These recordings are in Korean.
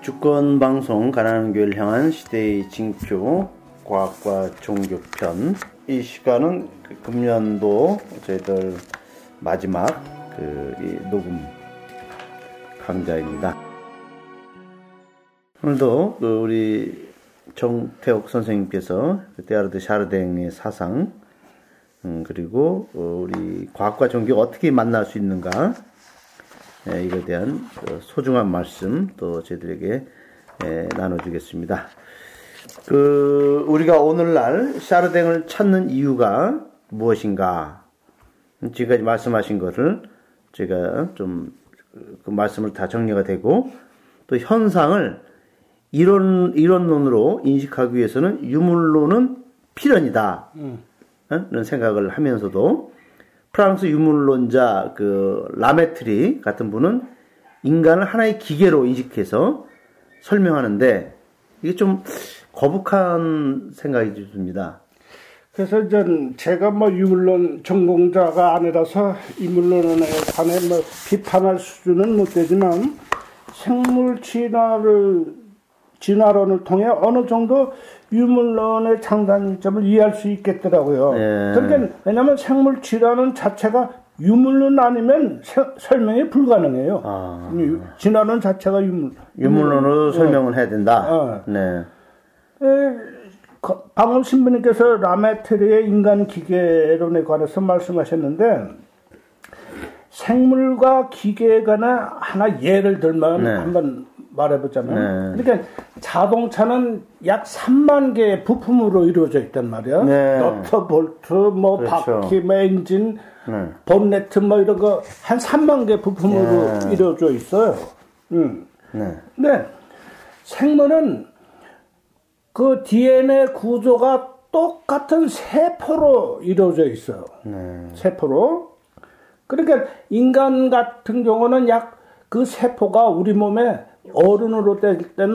주권 방송 가난한 교회를 향한 시대의 징표 과학과 종교편 이 시간은 그 금년도 저희들 마지막 그 녹음 강좌입니다. 오늘도 그 우리 정태옥 선생님께서 테아르드 샤르댕의 사상 음, 그리고 어, 우리 과학과 종교가 어떻게 만날 수 있는가 예, 이에 대한 그 소중한 말씀 또 저희들에게 예, 나눠주겠습니다. 그 우리가 오늘날 샤르댕을 찾는 이유가 무엇인가? 지금까지 말씀하신 것을 제가 좀 그 말씀을 다 정리가 되고 또 현상을 이론 이론론으로 인식하기 위해서는 유물론은 필연이다. 음. 이런 생각을 하면서도 프랑스 유물론자 그 라메트리 같은 분은 인간을 하나의 기계로 인식해서 설명하는데 이게 좀 거북한 생각이 듭니다. 그래서 전 제가 뭐 유물론 전공자가 아니라서 유물론에 관해 뭐 비판할 수준은 못 되지만 생물 진화를 진화론을 통해 어느 정도 유물론의 장단점을 이해할 수 있겠더라고요. 예. 그러니까 왜냐하면 생물 진화론 자체가 유물론 아니면 세, 설명이 불가능해요. 아. 진화론 자체가 유물 유물론으로 네. 설명을 해야 된다. 어. 네. 에, 방금 신부님께서 라메트리의 인간 기계론에 관해서 말씀하셨는데 생물과 기계에 관한 하나 예를 들면 네. 한번 말해보자면 네. 그러니까 자동차는 약 3만 개의 부품으로 이루어져 있단 말이야. 네. 너트, 볼트, 뭐 그렇죠. 바퀴, 뭐 엔진, 네. 본네트 뭐 이런 거 한 3만 개 부품으로 네. 이루어져 있어요. 음. 네. 근데 생물은 그 DNA 구조가 똑같은 세포로 이루어져 있어요. 네. 세포로. 그러니까 인간 같은 경우는 약 그 세포가 우리 몸에 어른으로 뗄 때는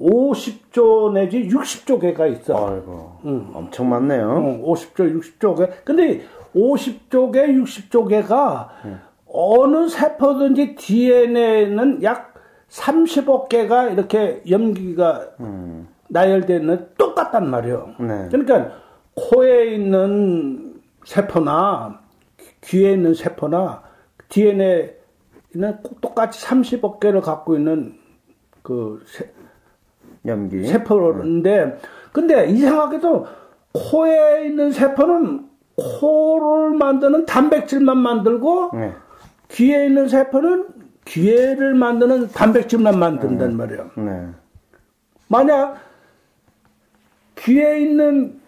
50조 내지 60조 개가 있어. 아이고. 응. 엄청 많네요. 응, 50조, 60조 개. 근데 50조 개, 60조 개가 응. 어느 세포든지 DNA는 약 30억 개가 이렇게 염기가 음. 나열되는 똑같단 말이에요. 네. 그러니까 코에 있는 세포나 귀에 있는 세포나 DNA는 똑같이 30억 개를 갖고 있는 그 세, 염기 세포인데 네. 근데 이상하게도 코에 있는 세포는 코를 만드는 단백질만 만들고 네. 귀에 있는 세포는 귀에를 만드는 단백질만 만든단 네. 말이에요. 네. 만약 귀에 있는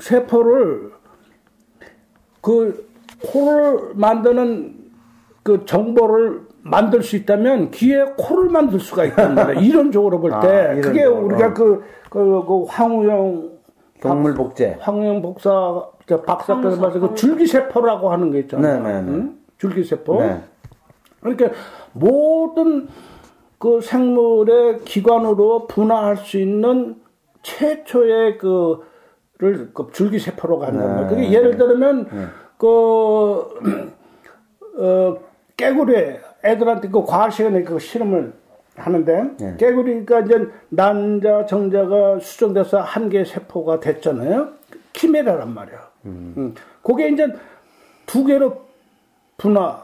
세포를 그 코를 만드는 그 정보를 만들 수 있다면 귀에 코를 만들 수가 있단 말이야. 이론적으로 볼 때. 아, 그게 우리가 그, 그, 그 황우영. 동물 복제. 황우영 복사, 박사께서 말해서 그 줄기세포라고 하는 게 있잖아요. 네, 네, 네. 응? 줄기세포. 네. 그러니까 모든 그 생물의 기관으로 분화할 수 있는 최초의 그를 그 줄기세포로 간단 말이에요. 그게 예를 들면 네. 그, 어, 깨구리 애들한테 그 과학 시간에 그 실험을 하는데 네. 깨구리가 이제 난자 정자가 수정돼서 한개 세포가 됐잖아요. 키메라란 말이야. 음. 음. 그게 이제 두 개로 분화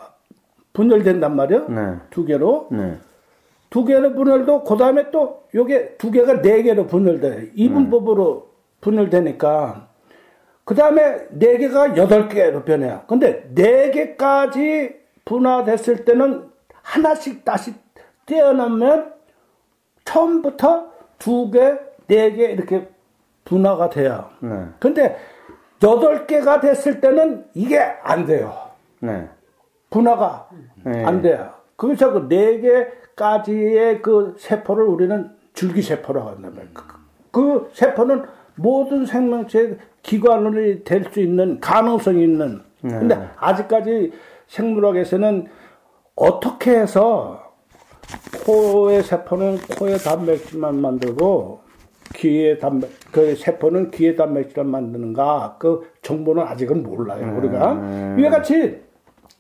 분열된단 말이야. 네. 두 개로. 네. 두 개로 분열도 그 다음에 또 요게 두 개가 네 개로 분열돼. 이분법으로 분열되니까 그 다음에 네 개가 여덟 개로 변해요. 근데 네 개까지 분화됐을 때는 하나씩 다시 떼어놓으면 처음부터 두 개, 네 개 이렇게 분화가 돼요. 네. 근데 여덟 개가 됐을 때는 이게 안 돼요. 네. 분화가 네. 안 돼요. 그래서 그 네 개까지의 그 세포를 우리는 줄기세포라고 한단 말이에요. 그, 그 세포는 모든 생명체의 기관이 될수 있는 가능성이 있는. 네. 근데 아직까지 생물학에서는 어떻게 해서 코의 세포는 코의 단백질만 만들고 귀의 단백 그 세포는 귀의 단백질을 만드는가 그 정보는 아직은 몰라요 우리가 음. 이와 같이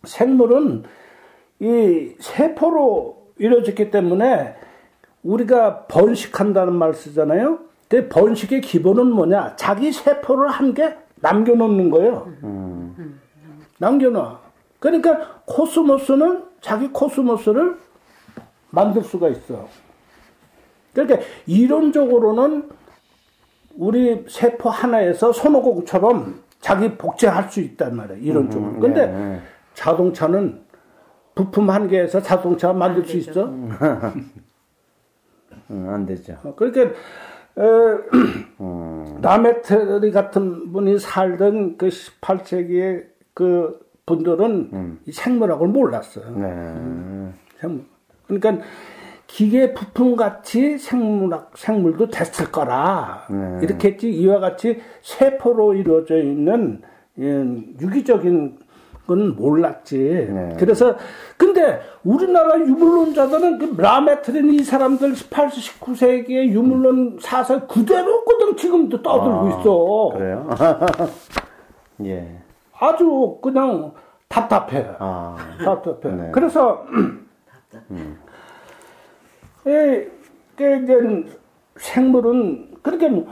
생물은 이 세포로 이루어졌기 때문에 우리가 번식한다는 말 쓰잖아요. 그 번식의 기본은 뭐냐? 자기 세포를 한 개 남겨놓는 거예요. 음. 남겨놔. 그러니까 코스모스는 자기 코스모스를 만들 수가 있어. 그러니까 이론적으로는 우리 세포 하나에서 손오공처럼 자기 복제할 수 있단 말이에요. 이론적으로. 음, 근데 네. 자동차는 부품 한 개에서 자동차 만들 수 있어? 음, 안 되죠. 어, 그러니까 음. 라메트리 같은 분이 살던 그 18세기의 그 분들은 음. 생물학을 몰랐어요. 네. 음. 생물. 그러니까 기계 부품 같이 생물학 생물도 됐을 거라 네. 이렇게 했지 이와 같이 세포로 이루어져 있는 유기적인 건 몰랐지. 네. 그래서 근데 우리나라 유물론자들은 그 라메트린 이 사람들 18세 19세기에 유물론 사설 그대로 거든 지금도 떠들고 아, 있어. 그래요? 예. 아주 그냥 답답해. 아. 답답해. 네. 그래서 음. 예, 이제 생물은 그렇게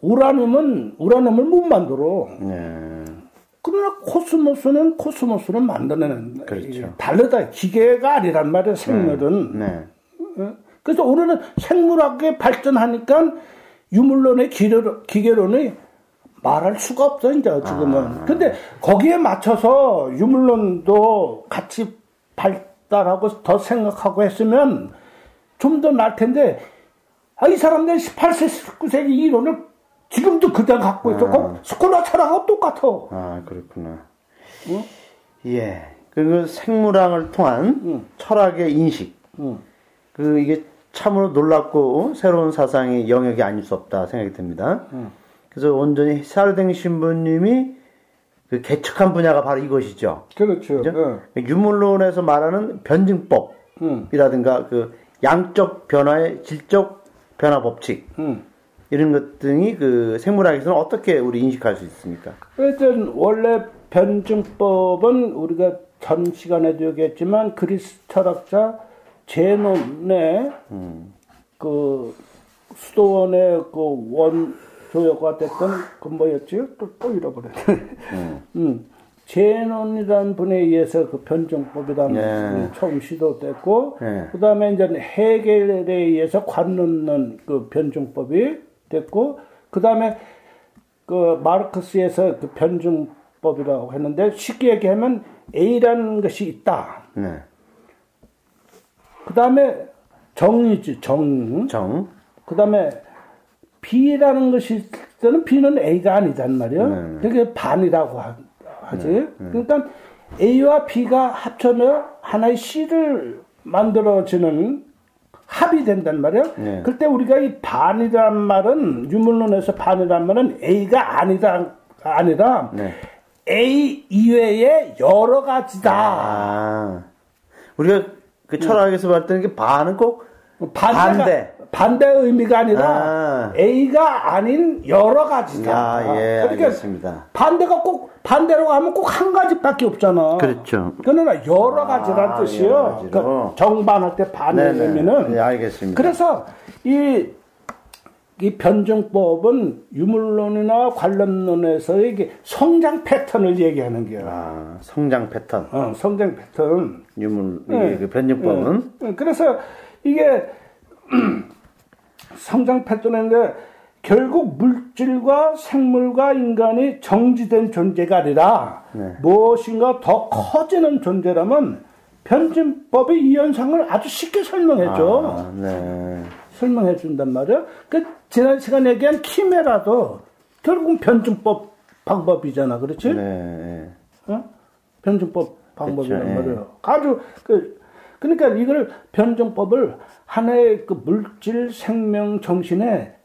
우라늄은 우라늄을 못 만들어. 네. 그러나 코스모스는 코스모스는 만드는 그렇죠. 다르다. 기계가 아니란 말이야 생물은. 네. 네. 어? 그래서 우리는 생물학에 발전하니까 유물론의 기계론이 말할 수가 없어 이제 지금은. 아. 근데 거기에 맞춰서 유물론도 같이 발달하고 더 생각하고 했으면 좀더 나을 텐데 아, 이 사람들 18세, 19세기 이론을 지금도 그냥 갖고 있어. 아. 스콜라 철학하고 똑같아. 아, 그렇구나. 어? 예. 그 생물학을 통한 응. 철학의 인식. 응. 그 이게 참으로 놀랍고 새로운 사상의 영역이 아닐 수 없다 생각이 듭니다. 응. 그래서 온전히 사르댕 신부님이 그 개척한 분야가 바로 이것이죠. 그렇죠. 네. 유물론에서 말하는 변증법이라든가 그 양적 변화의 질적 변화 법칙. 이런 것 등이 그 생물학에서는 어떻게 우리 인식할 수 있습니까? 일단 원래 변증법은 우리가 전 시간에도 얘기했지만 그리스 철학자 제논의 음. 그 수도원의 그 원 조여가 됐던 그 뭐였지? 또, 또 잃어버렸네. 음. 음. 제논이라는 분에 의해서 그 변증법이라는 네. 처음 시도됐고, 네. 그 다음에 이제 해겔에 의해서 관놓는 그 변증법이 됐고 그 다음에 그 마르크스에서 그 변증법이라고 했는데 쉽게 얘기하면 A라는 것이 있다. 네. 그 다음에 정이지 정. 정. 그 다음에 B라는 것이 있을 때는 B는 A가 아니단 말이야. 네. 그게 반이라고 하지. 네. 네. 그러니까 A와 B가 합쳐면 하나의 C를 만들어지는 합이 된단 말이에요. 네. 그때 우리가 이 반이란 말은 유물론에서 반이란 말은 A가 아니다 아니라 네. A 이외에 여러 가지다. 아, 우리가 그 철학에서 음. 봤던 게 반은 꼭 반대. 반대 의미가 아니라 아. A가 아닌 여러 가지다. 아, 예, 그러니까 알겠습니다. 반대가 꼭 반대로 가면 꼭 한 가지밖에 없잖아. 그렇죠. 그러나 여러 가지란 아, 뜻이요. 그러니까 정반할 때 반의 의미는. 네, 알겠습니다. 그래서 이, 이 변증법은 유물론이나 관련론에서 이게 성장 패턴을 얘기하는 거야. 아, 성장 패턴. 어, 성장 패턴. 유물, 네. 그 변증법은. 네. 그래서 이게 성장 패턴인데 결국 물질과 생물과 인간이 정지된 존재가 아니라 네. 무엇인가 더 커지는 존재라면 변증법이 이 현상을 아주 쉽게 설명해줘. 아, 네. 설명해 준단 말이야. 그 지난 시간에 얘기한 키메라도 결국은 변증법 방법이잖아. 그렇지? 네. 어? 변증법 방법이란 그렇죠. 말이야. 아주 그 그러니까 이걸 변증법을 하나의 그 물질 생명 정신의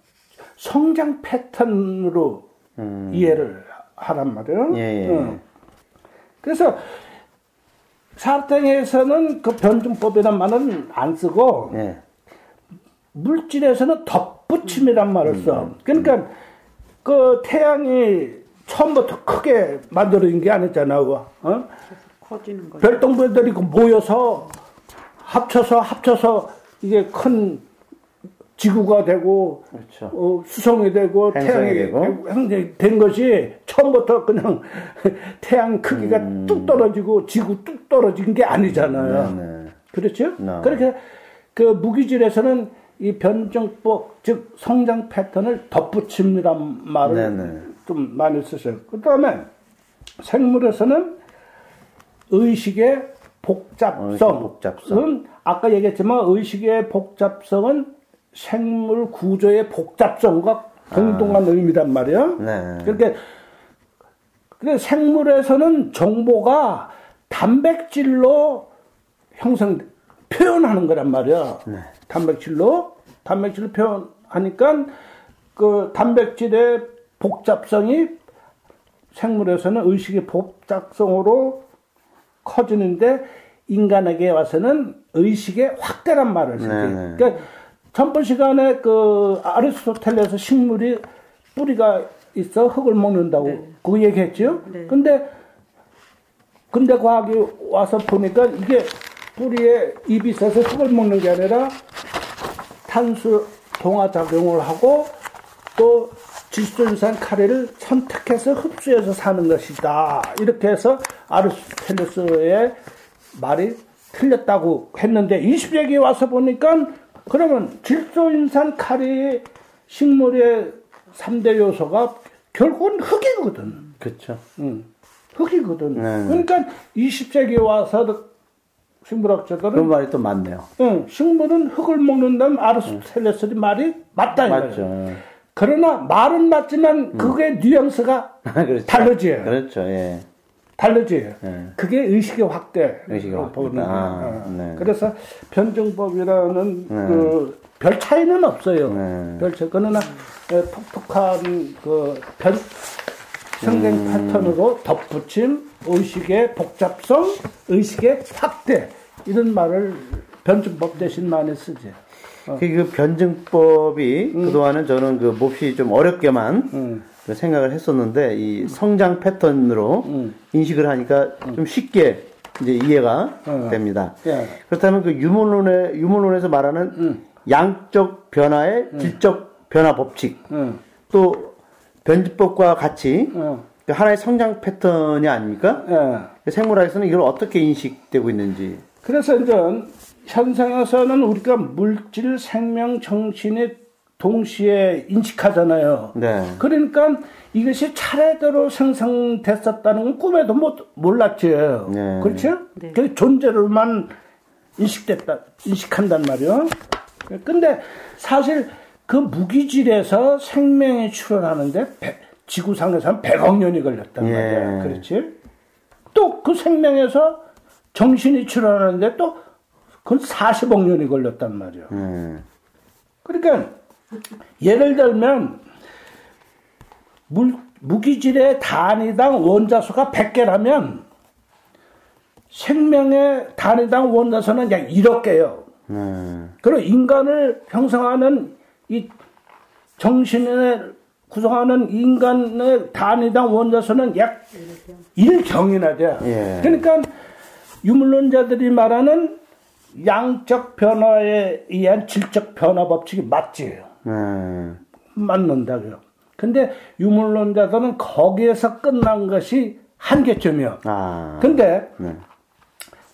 성장 패턴으로 음. 이해를 하란 말이에요. 예, 예. 어. 그래서 사탕에서는 그 변증법이란 말은 안 쓰고 예. 물질에서는 덧붙임이란 말을 써. 음, 음. 그러니까 그 태양이 처음부터 크게 만들어진 게 아니잖아. 어? 별똥별들이 모여서 합쳐서 합쳐서 이게 큰 지구가 되고 그렇죠. 어, 수성이 되고 태양이 되고 된 것이 처음부터 그냥 태양 크기가 음. 뚝 떨어지고 지구 뚝 떨어진 게 아니잖아요. 네네. 네. 그렇죠? 네. 그렇게 그 무기질에서는 이 변정법 즉 성장 패턴을 덧붙임이란 말을 네네. 네. 좀 많이 쓰셔요. 그 다음에 생물에서는 의식의 복잡성. 의식 복잡성. 아까 얘기했지만 의식의 복잡성은 생물 구조의 복잡성과 동동한 아. 의미란 말이에요. 네. 그러니까 근데 생물에서는 정보가 단백질로 형성 표현하는 거란 말이야. 네. 단백질로 단백질로 표현하니까 그 단백질의 복잡성이 생물에서는 의식의 복잡성으로 커지는데 인간에게 와서는 의식의 확대란 말을 쓰지. 네, 네. 그러니까 전번 시간에 그 아리스토텔레스 식물이 뿌리가 있어 흙을 먹는다고 네. 그 얘기했죠. 네. 근데 근대 과학이 와서 보니까 이게 뿌리에 잎이 있어서 흙을 먹는 게 아니라 탄수 동화 작용을 하고 또 질소 유산 카레를 선택해서 흡수해서 사는 것이다. 이렇게 해서 아리스토텔레스의 말이 틀렸다고 했는데 20세기에 와서 보니까 그러면 질소인산 카리의 식물의 3대 요소가 결국은 흙이거든. 그렇죠. 응. 흙이거든. 네. 그러니까 20세기에 와서 식물학자들은 그런 말이 또 맞네요. 응, 식물은 흙을 먹는다는 아르스텔레스의 응. 말이 맞다 맞죠. 그러나 말은 맞지만 그게 응. 뉘앙스가 그렇죠. 다르지. 그렇죠. 예. 다르지. 네. 그게 의식의 확대. 의식의 확대. 아, 네. 그래서 변증법이라는 네. 그별 차이는 없어요. 네. 별 차이. 그러나 톡톡한 그 변 성경 음. 패턴으로 덧붙임, 의식의 복잡성, 의식의 확대 이런 말을 변증법 대신 많이 쓰지. 어. 그 변증법이 음. 그동안은 저는 그 몹시 좀 어렵게만 음. 그 생각을 했었는데 이 성장 패턴으로 음. 인식을 하니까 음. 좀 쉽게 이제 이해가 어. 됩니다. 예. 그렇다면 그 유물론에 유물론에서 말하는 음. 양적 변화의 음. 질적 변화 법칙 음. 또 변주법과 같이 어. 그 하나의 성장 패턴이 아닙니까? 예. 그 생물학에서는 이걸 어떻게 인식되고 있는지. 그래서 이제 현상에서는 우리가 물질, 생명, 정신의 동시에 인식하잖아요. 네. 그러니까 이것이 차례대로 생성됐었다는 건 꿈에도 못, 몰랐죠. 네. 그렇죠? 네. 그 존재로만 인식됐다, 인식한단 말이요. 근데 사실 그 무기질에서 생명이 출현하는데 지구상에서 한 100억 년이 걸렸단 예. 말이야. 그렇지? 또 그 생명에서 정신이 출현하는데 또 그건 40억 년이 걸렸단 말이야. 예. 그러니까 예를 들면 물, 무기질의 단위당 원자수가 100개라면 생명의 단위당 원자수는 약 1억 개요. 음. 그리고 인간을 형성하는 이 정신을 구성하는 인간의 단위당 원자수는 약 1경이나 돼. 예. 그러니까 유물론자들이 말하는 양적 변화에 의한 질적 변화 법칙이 맞지. 네. 맞는다고요. 근데 유물론자들은 거기에서 끝난 것이 한계점이요. 아. 근데 네.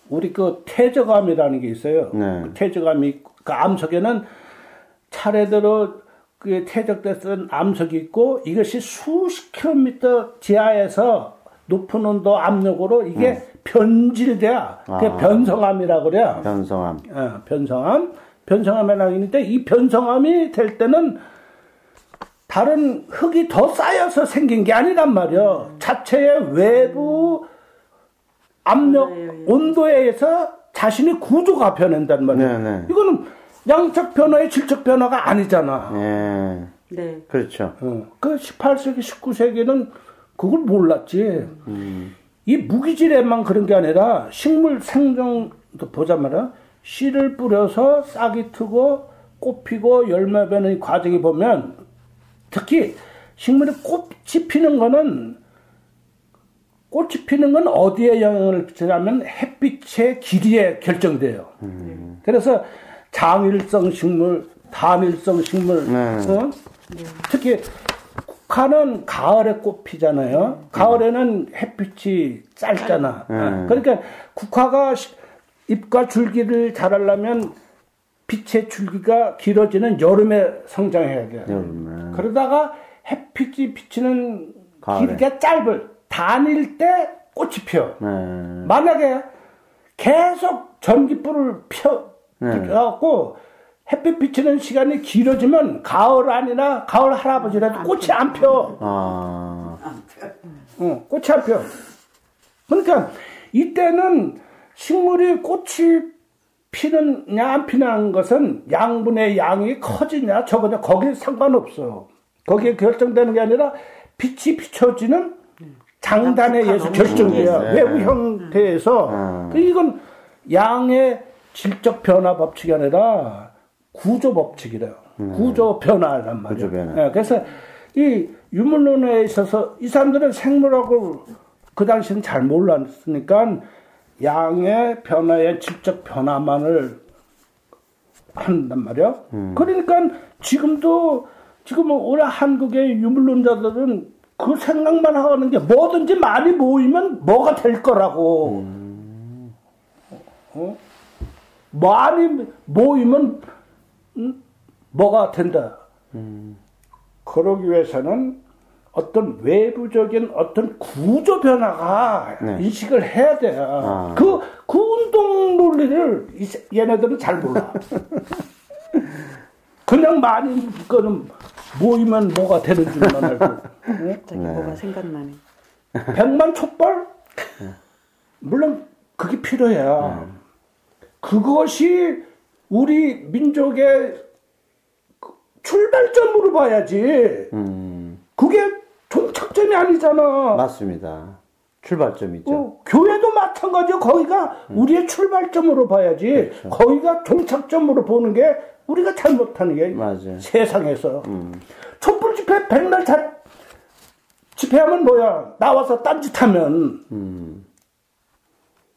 우리 그 태저감이라는 게 있어요. 네. 그 태저감이 그 암석에는 차례대로 그 퇴적됐던 암석이 있고 이것이 수십 킬로미터 지하에서 높은 온도 압력으로 이게 음. 변질돼야 아. 그 변성암이라고 그래요. 변성암. 어, 변성암. 변성암이라고 있는데 이 변성암이 될 때는 다른 흙이 더 쌓여서 생긴 게 아니란 말이요. 음. 자체의 외부 압력, 네. 온도에 의해서 자신의 구조가 변한단 말이에요. 네, 네. 이거는 양적 변화의 질적 변화가 아니잖아. 네. 네. 그렇죠. 어. 그 18세기, 19세기는 그걸 몰랐지. 음. 이 무기질에만 그런 게 아니라 식물 생정도 보자 말이야. 씨를 뿌려서 싹이 트고 꽃 피고 열매 맺는 과정이 보면 특히 식물이 꽃이 피는 거는 꽃이 피는 건 어디에 영향을 끼치냐면 햇빛의 길이에 결정돼요. 음. 그래서 장일성 식물, 단일성 식물, 네. 어? 특히 국화는 가을에 꽃 피잖아요. 가을에는 햇빛이 짧잖아. 네. 그러니까 국화가 잎과 줄기를 자라려면 빛의 줄기가 길어지는 여름에 성장해야 돼요. 여름에. 그러다가 햇빛이 비치는 가을에. 길이가 짧을 단일 때 꽃이 펴. 네. 만약에 계속 전기불을 펴 네. 갖고 햇빛 비치는 시간이 길어지면 가을 아니나 가을 할아버지라도 꽃이 안 펴. 아. 응, 꽃이 안 펴. 그러니까 이때는 식물이 꽃이 피느냐 안 피느냐는 것은 양분의 양이 커지냐 적으냐 거기에 상관없어. 거기에 결정되는 게 아니라 빛이 비춰지는 장단에 의해서 결정돼요. 네. 외부 형태에서. 음. 이건 양의 질적 변화 법칙이 아니라 구조 법칙이래요. 음. 구조 변화란 말이에요. 구조 변화. 네, 그래서 이 유물론에 있어서 이 사람들은 생물학을 그 당시는 잘 몰랐으니까 양의 변화의 질적 변화만을 한단 말이야. 음. 그러니까 지금도 지금 우리 한국의 유물론자들은 그 생각만 하는 게 뭐든지 많이 모이면 뭐가 될 거라고. 음. 어? 많이 모이면 음? 뭐가 된다. 음. 그러기 위해서는 어떤 외부적인 어떤 구조 변화가 네. 인식을 해야 돼요. 아. 그, 그 운동 논리를 얘네들은 잘 몰라. 그냥 많이 거는 모이면 뭐가 되는 줄만 알고. 네? 갑자기 네. 뭐가 생각나네. 백만 촛불? 물론 그게 필요해요. 네. 그것이 우리 민족의 출발점으로 봐야지. 음. 그게 종착점이 아니잖아. 맞습니다. 출발점이죠. 어, 교회도 마찬가지요. 거기가 음. 우리의 출발점으로 봐야지. 그렇죠. 거기가 종착점으로 보는 게 우리가 잘못하는 게 맞아요. 세상에서. 음. 촛불 집회 백날 자, 집회하면 뭐야? 나와서 딴짓하면 음.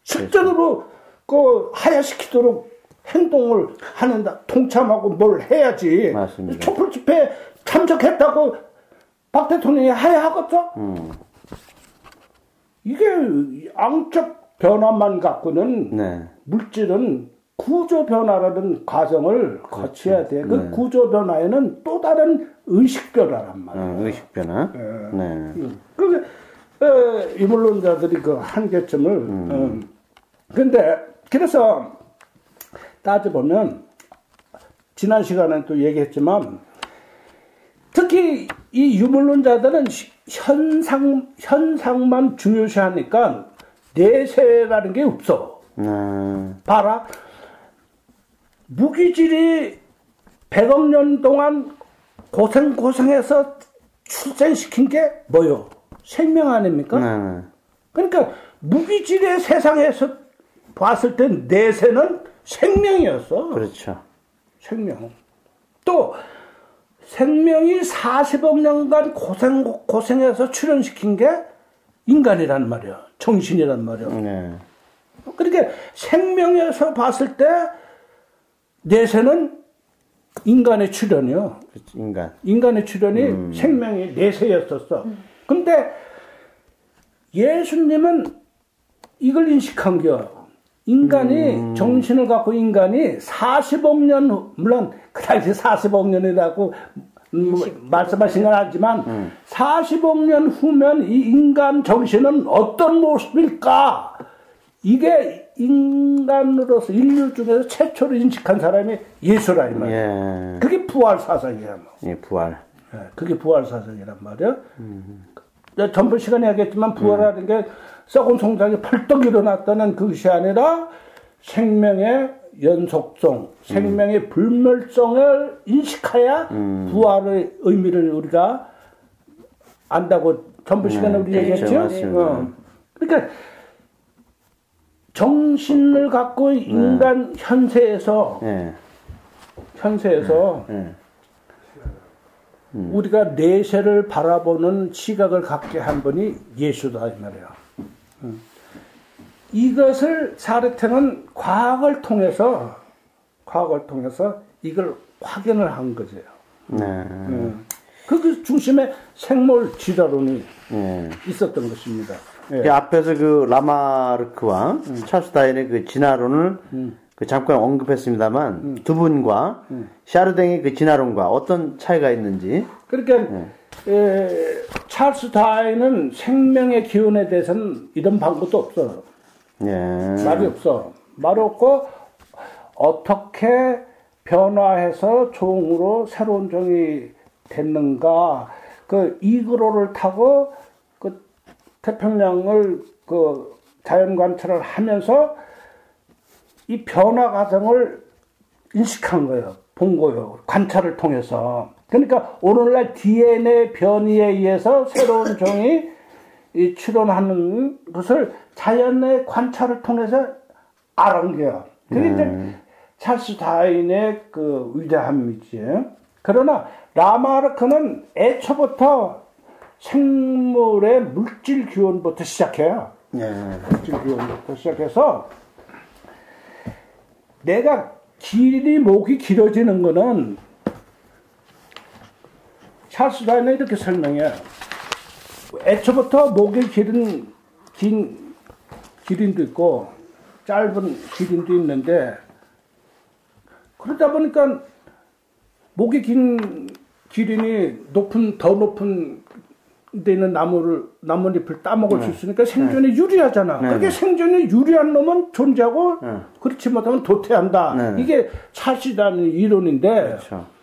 실전으로 그 하야시키도록 행동을 하는다. 통참하고 뭘 해야지. 맞습니다. 촛불 집회 참석했다고 박 대통령이 하야하겠죠? 음. 이게 양적 변화만 갖고는 네. 물질은 구조 변화라는 과정을 그렇죠. 거쳐야 돼. 그 네. 구조 변화에는 또 다른 의식 변화란 말이야. 어, 의식 변화. 네. 네. 음. 그 어, 이물론자들이 그 한계점을. 음. 음. 근데 그래서 따져보면 지난 시간에 또 얘기했지만 특히 이 유물론자들은 현상, 현상만 중요시하니까 내세라는 게 없어. 음. 봐라. 무기질이 100억 년 동안 고생 고생해서 출생시킨 게 뭐요? 생명 아닙니까? 음. 그러니까 무기질의 세상에서 봤을 땐 내세는 생명이었어. 그렇죠. 생명. 또 생명이 40억 년간 고생, 고생해서 출현시킨 게 인간이란 말이야. 정신이란 말이야. 네. 그러니까 생명에서 봤을 때 내세는 인간의 출현이요. 인간. 인간의 출현이 음. 생명의 내세였었어. 음. 근데 예수님은 이걸 인식한 겨. 인간이 음. 정신을 갖고 인간이 40억 년 물론 그 당시 40억 년이라고 음, 말씀하신 건 알지만 음. 40억 년 후면 이 인간 정신은 어떤 모습일까? 이게 인간으로서 인류 중에서 최초로 인식한 사람이 예수라 이 말이야. 예. 그게 부활 사상이란 말이야. 예, 부활. 예, 그게 부활 사상이란 말이야. 음. 전번 시간에 하겠지만 부활하는 음. 게 썩은 송장이 펄떡 일어났다는 그것이 아니라 생명의 연속성, 생명의 음. 불멸성을 인식해야 음. 부활의 의미를 우리가 안다고 전부 시간에 네, 우리 얘기했죠. 어. 그러니까 정신을 갖고 네. 인간 네. 현세에서 네. 현세에서 네. 음. 우리가 내세를 바라보는 시각을 갖게 한 분이 예수다 이 말이에요. 이것을 사르테는 과학을 통해서 과학을 통해서 이걸 확인을 한 거죠. 네. 음. 그 중심에 생물 지라론이 네. 있었던 것입니다. 예. 그 앞에서 그 라마르크와 음. 찰스 다인의 그 진화론을 음. 그 잠깐 언급했습니다만 음. 두 분과 음. 샤르댕의 그 진화론과 어떤 차이가 있는지. 그러니까 예. 에, 찰스 다인은 생명의 기원에 대해서는 이런 방법도 없어. 예. 말이 없어. 말 없고 어떻게 변화해서 종으로 새로운 종이 됐는가. 그 이그로를 타고 그 태평양을 그 자연 관찰을 하면서 이 변화 과정을 인식한 거예요. 본 거예요. 관찰을 통해서. 그러니까 오늘날 DNA 변이에 의해서 새로운 종이 출현하는 것을 자연의 관찰을 통해서 거예요. 그게 이제 음. 찰스 다인의 그 위대함이지. 그러나 라마르크는 애초부터 생물의 물질 기원부터 시작해요. 네. 물질 기원부터 시작해서 내가 길이 목이 길어지는 거는 찰스 다인은 이렇게 설명해. 애초부터 목이 길은 긴 기린도 있고 짧은 기린도 있는데 그러다 보니까 목이 긴 기린이 높은 더 높은 데 있는 나무를 나뭇잎을 따먹을 네. 수 있으니까 생존에 네. 유리하잖아. 네. 그렇게 생존에 유리한 놈은 존재하고 네. 그렇지 못하면 도태한다. 네. 이게 차시다는 이론인데 그렇죠.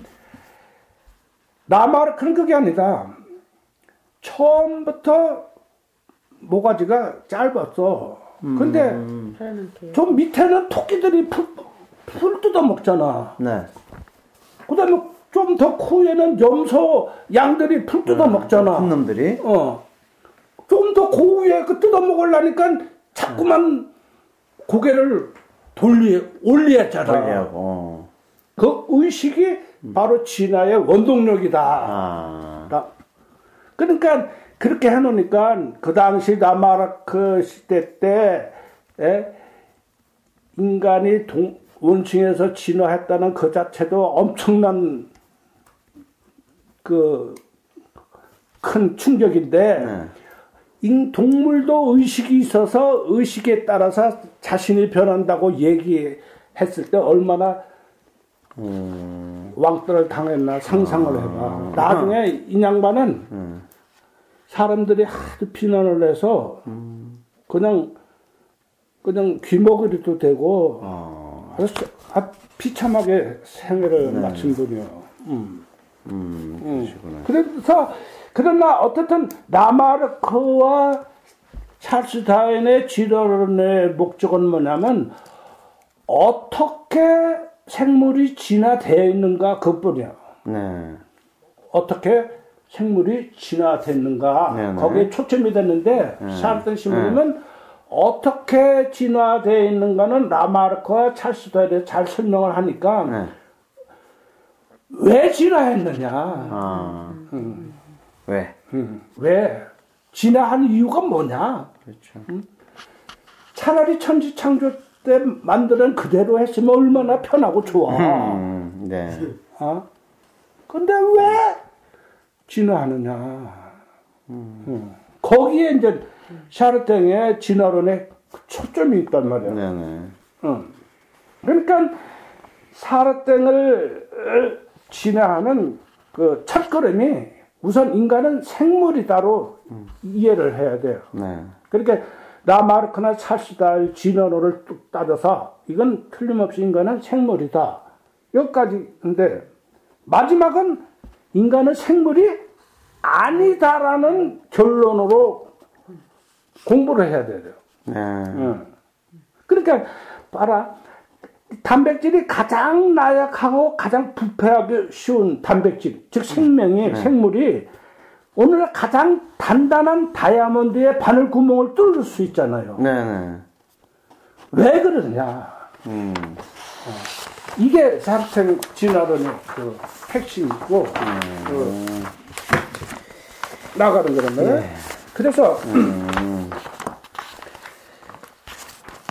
라마르크는 그게 아니다. 처음부터 모가지가 짧았어. 근데 음. 저 밑에는 토끼들이 풀, 풀 뜯어 먹잖아. 네. 그 다음에 좀 더 고 위에는 염소 양들이 풀 뜯어 먹잖아. 큰 놈들이? 어. 좀 더 고 위에 그 뜯어 먹으려니까 자꾸만 고개를 돌리, 올리었잖아. 돌리하고. 그 의식이 바로 진화의 원동력이다. 아. 그러니까 그렇게 해놓으니까 그 당시 나마라크 시대 때 에, 인간이 동, 원층에서 진화했다는 그 자체도 엄청난 그 큰 충격인데 네. 동물도 의식이 있어서 의식에 따라서 자신이 변한다고 얘기했을 때 얼마나 음. 왕따를 당했나 상상을 해봐. 아. 나중에 이 양반은 음. 사람들이 하도 비난을 해서 음. 그냥 그냥 귀먹이도 되고 아. 아주 아, 비참하게 생애를 네. 마친 분이요. 음. 음, 음. 그래서 그러나 어쨌든 라마르크와 찰스 다인의 지론의 목적은 뭐냐면 어떻게 생물이 진화되어 있는가 그뿐이야. 네. 어떻게 생물이 진화됐는가 네 네. 거기에 초점이 됐는데 네. 샤르튼 신부님은 네. 어떻게 진화되어 있는가는 라마르크와 찰스도에 잘 설명을 하니까 네. 왜 진화했느냐 아. 음. 왜? 음. 왜? 진화한 이유가 뭐냐 그렇죠. 음? 차라리 천지 창조 때 만드는 그대로 했으면 얼마나 편하고 좋아 음, 네. 어? 근데 왜 진화하느냐. 음. 음. 거기에 이제 샤르탱의 진화론에 초점이 있단 말이야. 네네. 음. 그러니까 샤르탱을 진화하는 그 첫걸음이 우선 인간은 생물이다로 음. 이해를 해야 돼요. 네. 그러니까 라마르크나 찰스달 진화론을 뚝 따져서 이건 틀림없이 인간은 생물이다. 여기까지인데 마지막은 인간은 생물이 아니다라는 결론으로 공부를 해야 돼요. 네. 응. 그러니까 봐라 단백질이 가장 나약하고 가장 부패하기 쉬운 단백질, 즉 생명이 네. 생물이 오늘 가장 단단한 다이아몬드의 바늘 구멍을 뚫을 수 있잖아요. 네, 네. 왜 그러냐? 음. 어. 이게 자르탱 진화론의 그 핵심이고 음. 그 나가는 거란 말이에요. 네. 그래서 음.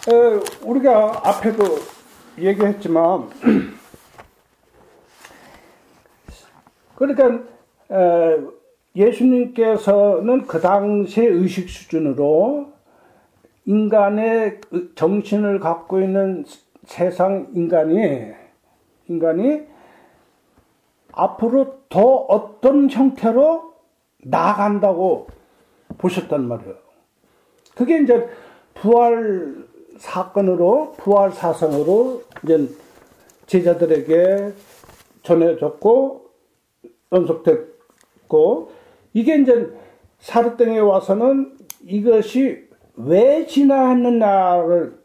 어, 우리가 앞에도 얘기했지만 그러니까 예수님께서는 그 당시의 의식 수준으로 인간의 정신을 갖고 있는 세상 인간이 인간이 앞으로 더 어떤 형태로 나아간다고 보셨단 말이에요. 그게 이제 부활 사건으로 부활 사상으로 이제 제자들에게 전해졌고 연속됐고 이게 이제 사르땡에 와서는 이것이 왜 진화했느냐를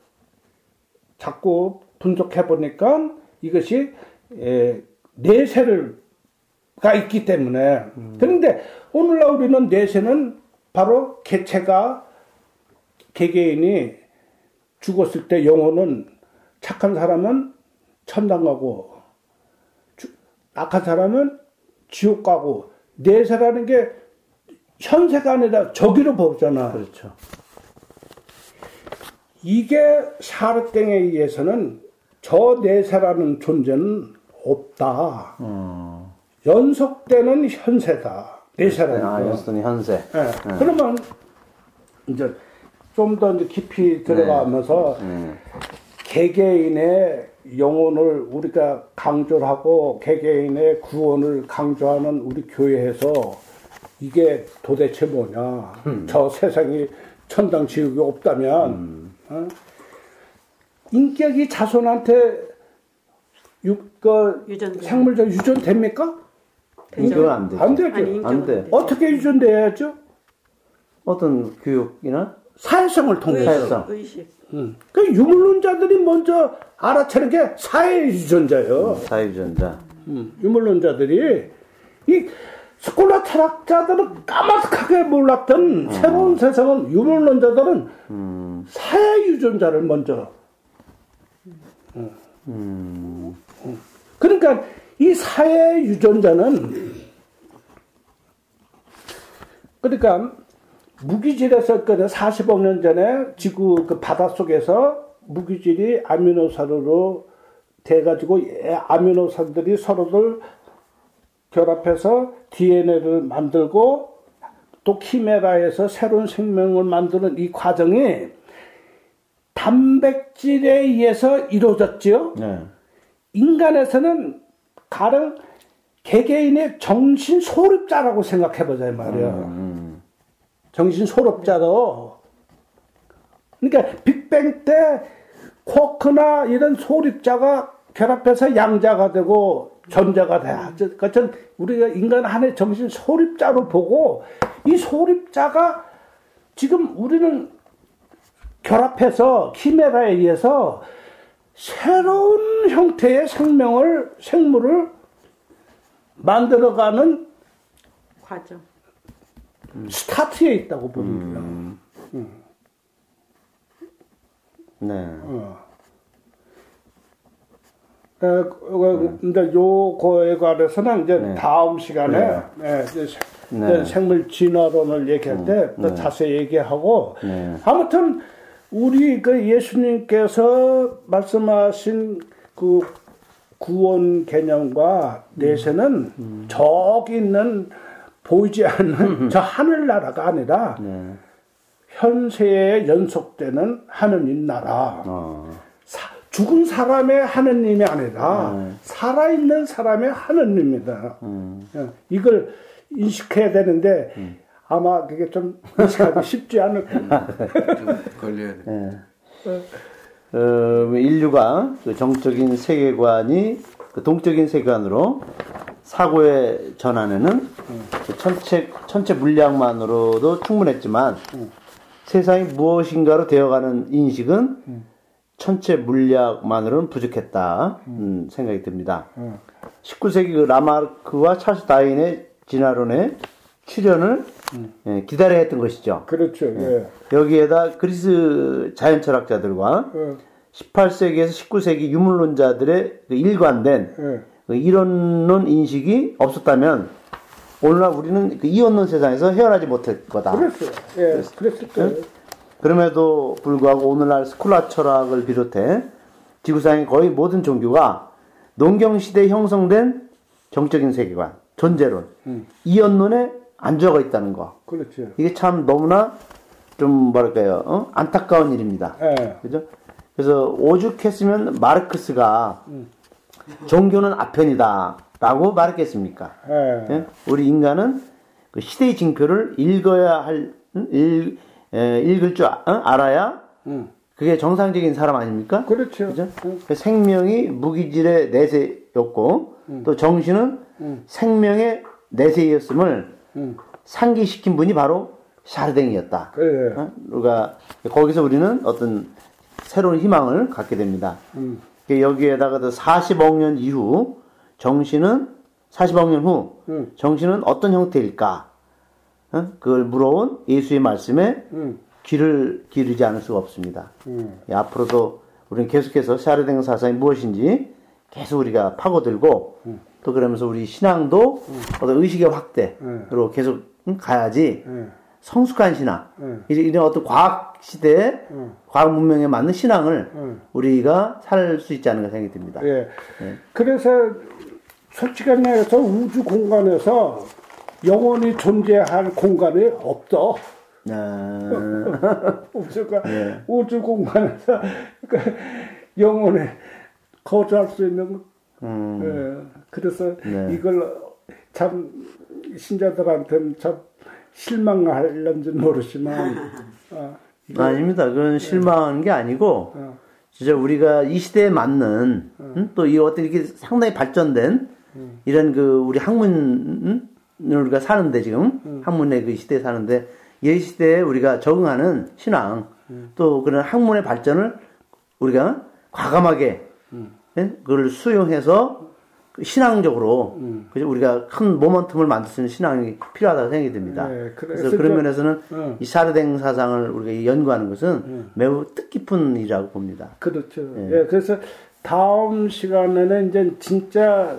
자꾸 분석해 보니까 이것이 내세를가 있기 때문에 음. 그런데 오늘날 우리는 내세는 바로 개체가 개개인이 죽었을 때 영혼은 착한 사람은 천당 가고 악한 사람은 지옥 가고 내세라는 게 현세가 아니라 저기로 보잖아. 그렇죠. 이게 샤르땡에 의해서는 저 내세라는 존재는 없다. 음. 연속되는 현세다. 내세라는 아, 연속되는 현세. 네. 네. 그러면 이제 좀 더 깊이 들어가면서 네. 네. 개개인의 영혼을 우리가 강조를 하고 개개인의 구원을 강조하는 우리 교회에서 이게 도대체 뭐냐. 음. 저 세상이 천당 지옥이 없다면 음. 어? 인격이 자손한테 유, 그 생물적 유전됩니까? 이건 안 되죠. 안 되죠. 아니, 안 돼. 어떻게 유전돼야죠? 어떤 교육이나 사회성을 통해서. 사회성. 의식. 음. 그 유물론자들이 먼저 알아차는 게 사회 유전자예요. 음, 사회 유전자. 음, 유물론자들이 이 스콜라 철학자들은 까마득하게 몰랐던 음. 새로운 세상은 유물론자들은 음. 사회 유전자를 먼저. 음. 그러니까 이 사회 유전자는 그러니까 무기질에서 그 40억 년 전에 지구 그 바닷속에서 무기질이 아미노사르로 돼가지고 아미노산들이 서로들 결합해서 DNA를 만들고 또 키메라에서 새로운 생명을 만드는 이 과정이 단백질에 의해서 이루어졌지요. 네. 인간에서는 가령 개개인의 정신 소립자라고 생각해보자 말이에요. 음, 음. 정신 소립자로. 그러니까 빅뱅 때 쿼크나 이런 소립자가 결합해서 양자가 되고 전자가 돼. 그러니까 우리가 인간 한해 정신 소립자로 보고 이 소립자가 지금 우리는 결합해서 키메라에 의해서 새로운 형태의 생명을 생물을 만들어가는 과정 스타트에 있다고 보는 거예요. 음. 음. 네. 어. 어, 근데 요거에 관해서는 이제 네. 다음 시간에 네. 네, 이제 네. 생물 진화론을 얘기할 때또 음. 네. 자세히 얘기하고 네. 아무튼 우리 그 예수님께서 말씀하신 그 구원 개념과 내세는 음. 저기 있는 보이지 않는 음. 저 하늘나라가 아니라 네. 현세에 연속되는 하느님 나라. 어. 사, 죽은 사람의 하느님이 아니라 네. 살아있는 사람의 하느님입니다. 음. 예, 이걸 인식해야 되는데 음. 아마 그게 좀 인식하기 쉽지 않을 겁니다. 걸려야 돼. 네. 어, 인류가 그 정적인 세계관이 그 동적인 세계관으로 사고의 전환에는 천체 천체 물량만으로도 충분했지만 음. 세상이 무엇인가로 되어가는 인식은 음. 천체 물량만으로는 부족했다 음, 생각이 듭니다. 19세기 그 라마르크와 찰스 다인의 진화론의 출현을 음. 예, 기다려야 했던 것이죠. 그렇죠. 예. 예. 여기에다 그리스 자연 철학자들과 예. 18세기에서 19세기 유물론자들의 그 일관된 예. 그 이론론 인식이 없었다면 오늘날 우리는 그 이혼론 세상에서 헤어나지 못할 거다. 그랬어요. 예, 그랬을 거예요. 그럼에도 불구하고 오늘날 스콜라 철학을 비롯해 지구상의 거의 모든 종교가 농경시대에 형성된 정적인 세계관, 존재론, 음. 이언론에 안주하고 있다는 거. 그렇죠. 이게 참 너무나 좀 뭐랄까요, 어? 안타까운 일입니다. 네. 그죠? 그래서 오죽했으면 마르크스가 음. 종교는 아편이다 라고 말했겠습니까? 네. 예? 우리 인간은 그 시대의 징표를 읽어야 할, 읽, 에, 읽을 줄 아, 어? 알아야 음. 그게 정상적인 사람 아닙니까? 그렇죠. 음. 생명이 무기질의 내세였고 음. 또 정신은 음. 생명의 내세였음을 음. 상기시킨 분이 바로 샤르댕이었다. 그래. 어? 우리가 거기서 우리는 어떤 새로운 희망을 갖게 됩니다. 음. 여기에다가 40억 년 이후 정신은 40억 년후 정신은 어떤 형태일까? 어? 그걸 물어온 예수의 말씀에 귀를 기르지 않을 수가 없습니다. 음. 예, 앞으로도 우리는 계속해서 샤르댕 사상이 무엇인지 계속 우리가 파고들고 음. 또 그러면서 우리 신앙도 음. 어떤 의식의 확대로 계속 가야지 성숙한 신앙, 이제 이런 어떤 과학 시대, 과학 문명에 맞는 신앙을 우리가 살 수 있지 않은가 생각이 듭니다. 예. 예. 그래서 솔직한 말해서 우주 공간에서 영원히 존재할 공간이 없어. 아. 우주가 네. 우주 공간에서 그 영혼에 거주할 수 있는 음. 예. 그래서 네. 이걸 참 신자들한테는 참 실망할런지 모르지만 어, 아닙니다. 그건 실망한 게 아니고 어. 진짜 우리가 이 시대에 맞는 어. 음? 또이 어떤 이렇게 상당히 발전된 음. 이런 그 우리 학문을 우리가 사는데 지금 음. 학문의 그 시대에 사는데 이 시대에 우리가 적응하는 신앙 음. 또 그런 학문의 발전을 우리가 과감하게 음. 예? 그걸 수용해서 그 신앙적으로 음. 그죠 우리가 큰 모멘텀을 만들 수 있는 신앙이 필요하다고 생각이 듭니다. 네, 그래서, 그런 면에서는 어. 이 샤르댕 사상을 우리가 연구하는 것은 음. 매우 뜻깊은 일이라고 봅니다. 그렇죠. 예. 예, 그래서 다음 시간에는 이제 진짜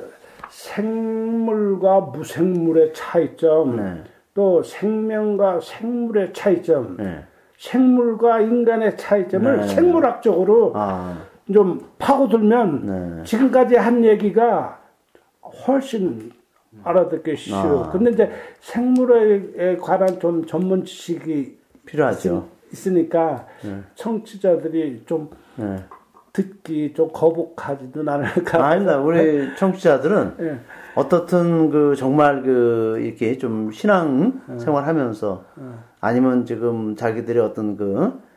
생물과 무생물의 차이점. 네. 또 생명과 생물의 차이점, 네. 생물과 인간의 차이점을 네. 생물학적으로 아. 좀 파고들면 네. 지금까지 한 얘기가 훨씬 알아듣기 쉬워. 아. 근데 이제 생물에 관한 좀 전문 지식이 필요하죠. 있, 으니까 네. 청취자들이 좀 네. 듣기 좀 거북하지도 않을까. 아닙니다. 우리 청취자들은 네. 어떻든 그 정말 그 이렇게 좀 신앙 음. 생활하면서 음. 아니면 지금 자기들의 어떤 그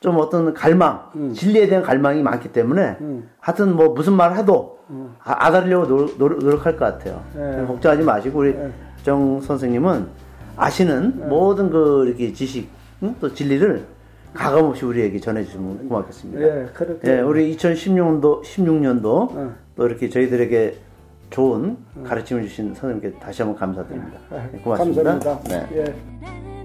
좀 어떤 갈망, 음. 진리에 대한 갈망이 많기 때문에 음. 하여튼 뭐 무슨 말 해도 음. 아, 알아려고 노력, 노력 할 것 같아요. 네. 걱정하지 마시고 우리 네. 정 선생님은 아시는 네. 모든 그 이렇게 지식 응? 또 진리를 가감 없이 우리에게 전해주시면 고맙겠습니다. 예, 그렇게. 예, 우리 2016년도 16년도 네. 또 이렇게 저희들에게 좋은 가르침을 주신 선생님께 다시 한번 감사드립니다. 네, 고맙습니다. 감사합니다. 네. 예.